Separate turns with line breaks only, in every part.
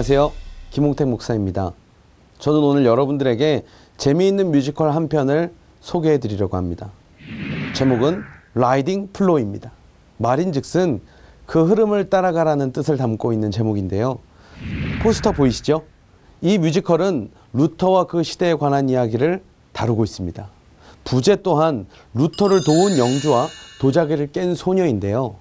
안녕하세요. 김홍택 목사입니다. 저는 오늘 여러분들에게 재미있는 뮤지컬 한 편을 소개해 드리려고 합니다. 제목은 Riding Flow입니다. 말인즉슨 그 흐름을 따라가라는 뜻을 담고 있는 제목인데요. 포스터 보이시죠? 이 뮤지컬은 루터와 그 시대에 관한 이야기를 다루고 있습니다. 부제 또한 루터를 도운 영주와 도자기를 깬 소녀인데요.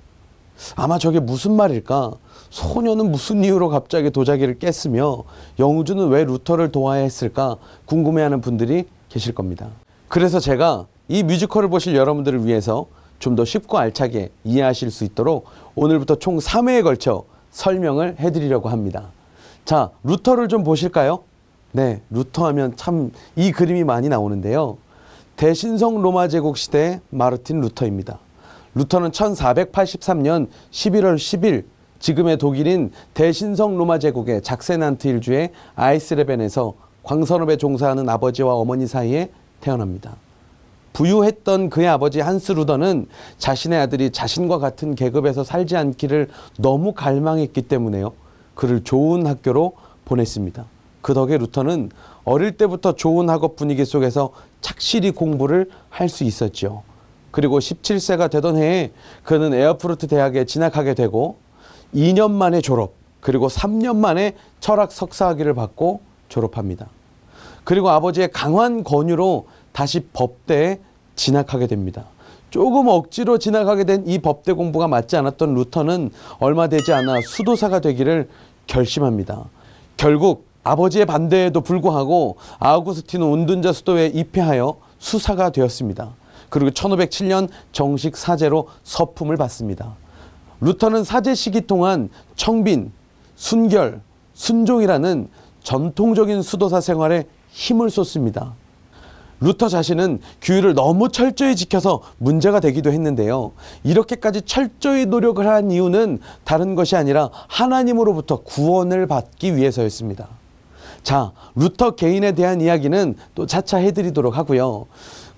아마 저게 무슨 말일까? 소녀는 무슨 이유로 갑자기 도자기를 깼으며 영주는 왜 루터를 도와야 했을까 궁금해하는 분들이 계실 겁니다. 그래서 제가 이 뮤지컬을 보실 여러분들을 위해서 좀 더 쉽고 알차게 이해하실 수 있도록 오늘부터 총 3회에 걸쳐 설명을 해드리려고 합니다. 자, 루터를 좀 보실까요? 네, 루터 하면 참 이 그림이 많이 나오는데요. 때는 신성 로마 제국 시대의 마르틴 루터입니다. 루터는 1483년 11월 10일 지금의 독일인 대신성 로마 제국의 작세난트 일주의 아이스레벤에서 광산업에 종사하는 아버지와 어머니 사이에 태어납니다. 부유했던 그의 아버지 한스 루더는 자신의 아들이 자신과 같은 계급에서 살지 않기를 너무 갈망했기 때문에요. 그를 좋은 학교로 보냈습니다. 그 덕에 루터는 어릴 때부터 좋은 학업 분위기 속에서 착실히 공부를 할 수 있었죠. 그리고 17세가 되던 해에 그는 에어프루트 대학에 진학하게 되고 2년 만에 졸업, 그리고 3년 만에 철학 석사학위를 받고 졸업합니다. 그리고 아버지의 강한 권유로 다시 법대에 진학하게 됩니다. 조금 억지로 진학하게 된 이 법대 공부가 맞지 않았던 루터는 얼마 되지 않아 수도사가 되기를 결심합니다. 결국 아버지의 반대에도 불구하고 아우구스티노 운둔자 수도에 입회하여 수사가 되었습니다. 그리고 1507년 정식 사제로 서품을 받습니다. 루터는 사제 시기 동안 청빈, 순결, 순종이라는 전통적인 수도사 생활에 힘을 쏟습니다. 루터 자신은 규율을 너무 철저히 지켜서 문제가 되기도 했는데요. 이렇게까지 철저히 노력을 한 이유는 다른 것이 아니라 하나님으로부터 구원을 받기 위해서였습니다. 자, 루터 개인에 대한 이야기는 또 차차 해드리도록 하고요.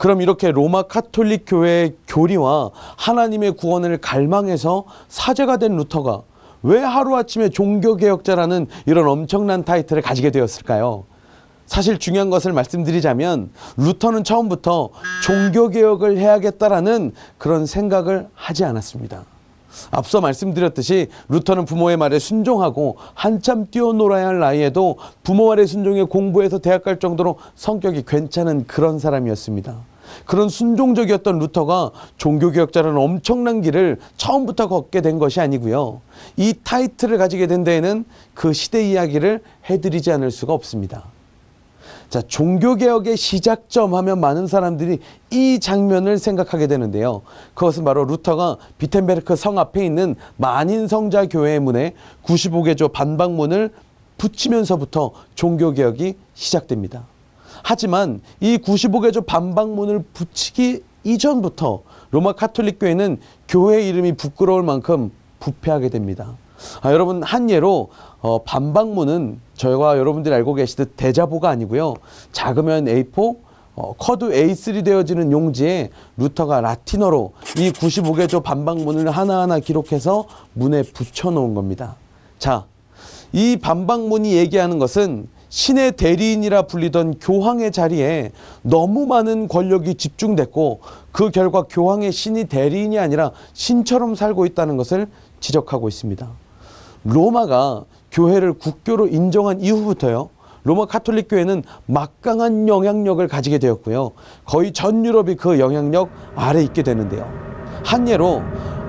그럼 이렇게 로마 카톨릭 교회의 교리와 하나님의 구원을 갈망해서 사제가 된 루터가 왜 하루아침에 종교개혁자라는 이런 엄청난 타이틀을 가지게 되었을까요? 사실 중요한 것을 말씀드리자면 루터는 처음부터 종교개혁을 해야겠다라는 그런 생각을 하지 않았습니다. 앞서 말씀드렸듯이 루터는 부모의 말에 순종하고 한참 뛰어놀아야 할 나이에도 부모 말에 순종해 공부해서 대학 갈 정도로 성격이 괜찮은 그런 사람이었습니다. 그런 순종적이었던 루터가 종교개혁자라는 엄청난 길을 처음부터 걷게 된 것이 아니고요. 이 타이틀을 가지게 된 데에는 그 시대 이야기를 해드리지 않을 수가 없습니다. 자, 종교개혁의 시작점 하면 많은 사람들이 이 장면을 생각하게 되는데요. 그것은 바로 루터가 비텐베르크 성 앞에 있는 만인성자 교회의 문에 95개조 반박문을 붙이면서부터 종교개혁이 시작됩니다. 하지만 이 95개조 반박문을 붙이기 이전부터 로마 카톨릭 교회는 교회 이름이 부끄러울 만큼 부패하게 됩니다. 아, 여러분 한 예로 어, 반박문은 저희가 여러분들이 알고 계시듯 대자보가 아니고요. 작으면 A4, 어, 커도 A3 되어지는 용지에 루터가 라틴어로 이 95개조 반박문을 하나하나 기록해서 문에 붙여놓은 겁니다. 자, 이 반박문이 얘기하는 것은 신의 대리인이라 불리던 교황의 자리에 너무 많은 권력이 집중됐고 그 결과 교황의 신이 대리인이 아니라 신처럼 살고 있다는 것을 지적하고 있습니다. 로마가 교회를 국교로 인정한 이후부터요. 로마 카톨릭 교회는 막강한 영향력을 가지게 되었고요. 거의 전 유럽이 그 영향력 아래 있게 되는데요. 한 예로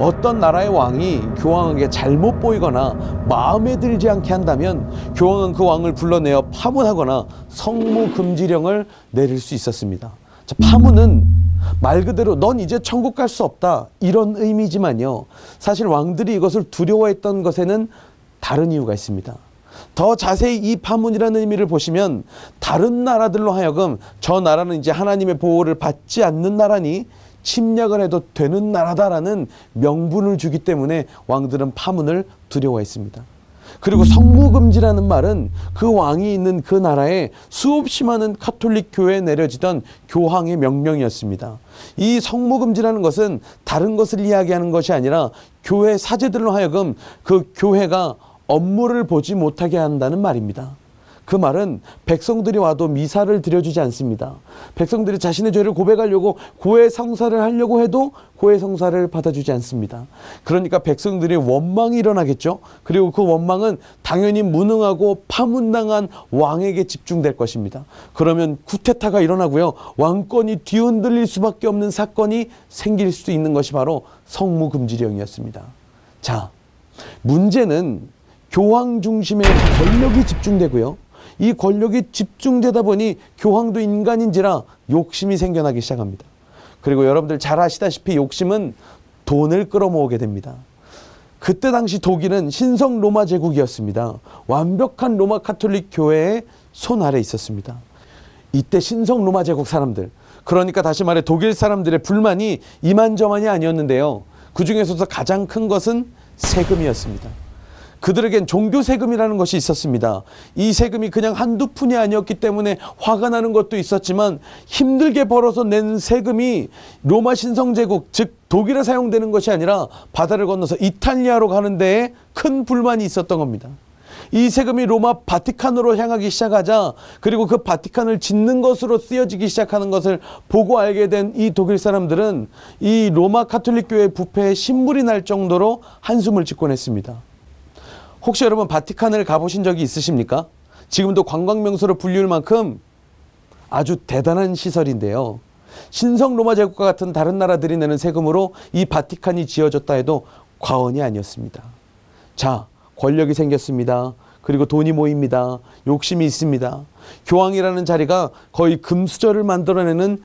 어떤 나라의 왕이 교황에게 잘못 보이거나 마음에 들지 않게 한다면 교황은 그 왕을 불러내어 파문하거나 성무 금지령을 내릴 수 있었습니다. 자, 파문은 말 그대로 넌 이제 천국 갈 수 없다 이런 의미지만요. 사실 왕들이 이것을 두려워했던 것에는 다른 이유가 있습니다. 더 자세히 이 파문이라는 의미를 보시면 다른 나라들로 하여금 저 나라는 이제 하나님의 보호를 받지 않는 나라니 침략을 해도 되는 나라다라는 명분을 주기 때문에 왕들은 파문을 두려워했습니다. 그리고 성무금지라는 말은 그 왕이 있는 그 나라에 수없이 많은 카톨릭 교회에 내려지던 교황의 명령이었습니다. 이 성무금지라는 것은 다른 것을 이야기하는 것이 아니라 교회 사제들로 하여금 그 교회가 업무를 보지 못하게 한다는 말입니다. 그 말은 백성들이 와도 미사를 드려주지 않습니다. 백성들이 자신의 죄를 고백하려고 고해 성사를 하려고 해도 고해 성사를 받아주지 않습니다. 그러니까 백성들이 원망이 일어나겠죠. 그리고 그 원망은 당연히 무능하고 파문당한 왕에게 집중될 것입니다. 그러면 쿠데타가 일어나고요. 왕권이 뒤흔들릴 수밖에 없는 사건이 생길 수도 있는 것이 바로 성무금지령이었습니다. 자, 문제는 교황 중심의 권력이 집중되고요. 이 권력이 집중되다 보니 교황도 인간인지라 욕심이 생겨나기 시작합니다. 그리고 여러분들 잘 아시다시피 욕심은 돈을 끌어모으게 됩니다. 그때 당시 독일은 신성 로마 제국이었습니다. 완벽한 로마 카톨릭 교회의 손 아래 있었습니다. 이때 신성 로마 제국 사람들, 그러니까 다시 말해 독일 사람들의 불만이 이만저만이 아니었는데요. 그 중에서도 가장 큰 것은 세금이었습니다. 그들에겐 종교 세금이라는 것이 있었습니다. 이 세금이 그냥 한두 푼이 아니었기 때문에 화가 나는 것도 있었지만 힘들게 벌어서 낸 세금이 로마 신성제국, 즉 독일에 사용되는 것이 아니라 바다를 건너서 이탈리아로 가는 데에 큰 불만이 있었던 겁니다. 이 세금이 로마 바티칸으로 향하기 시작하자 그리고 그 바티칸을 짓는 것으로 쓰여지기 시작하는 것을 보고 알게 된 이 독일 사람들은 이 로마 카톨릭 교회 부패에 신물이 날 정도로 한숨을 짓곤 했습니다. 혹시 여러분 바티칸을 가보신 적이 있으십니까? 지금도 관광 명소로 불릴 만큼 아주 대단한 시설인데요. 신성 로마 제국과 같은 다른 나라들이 내는 세금으로 이 바티칸이 지어졌다 해도 과언이 아니었습니다. 자, 권력이 생겼습니다. 그리고 돈이 모입니다. 욕심이 있습니다. 교황이라는 자리가 거의 금수저를 만들어내는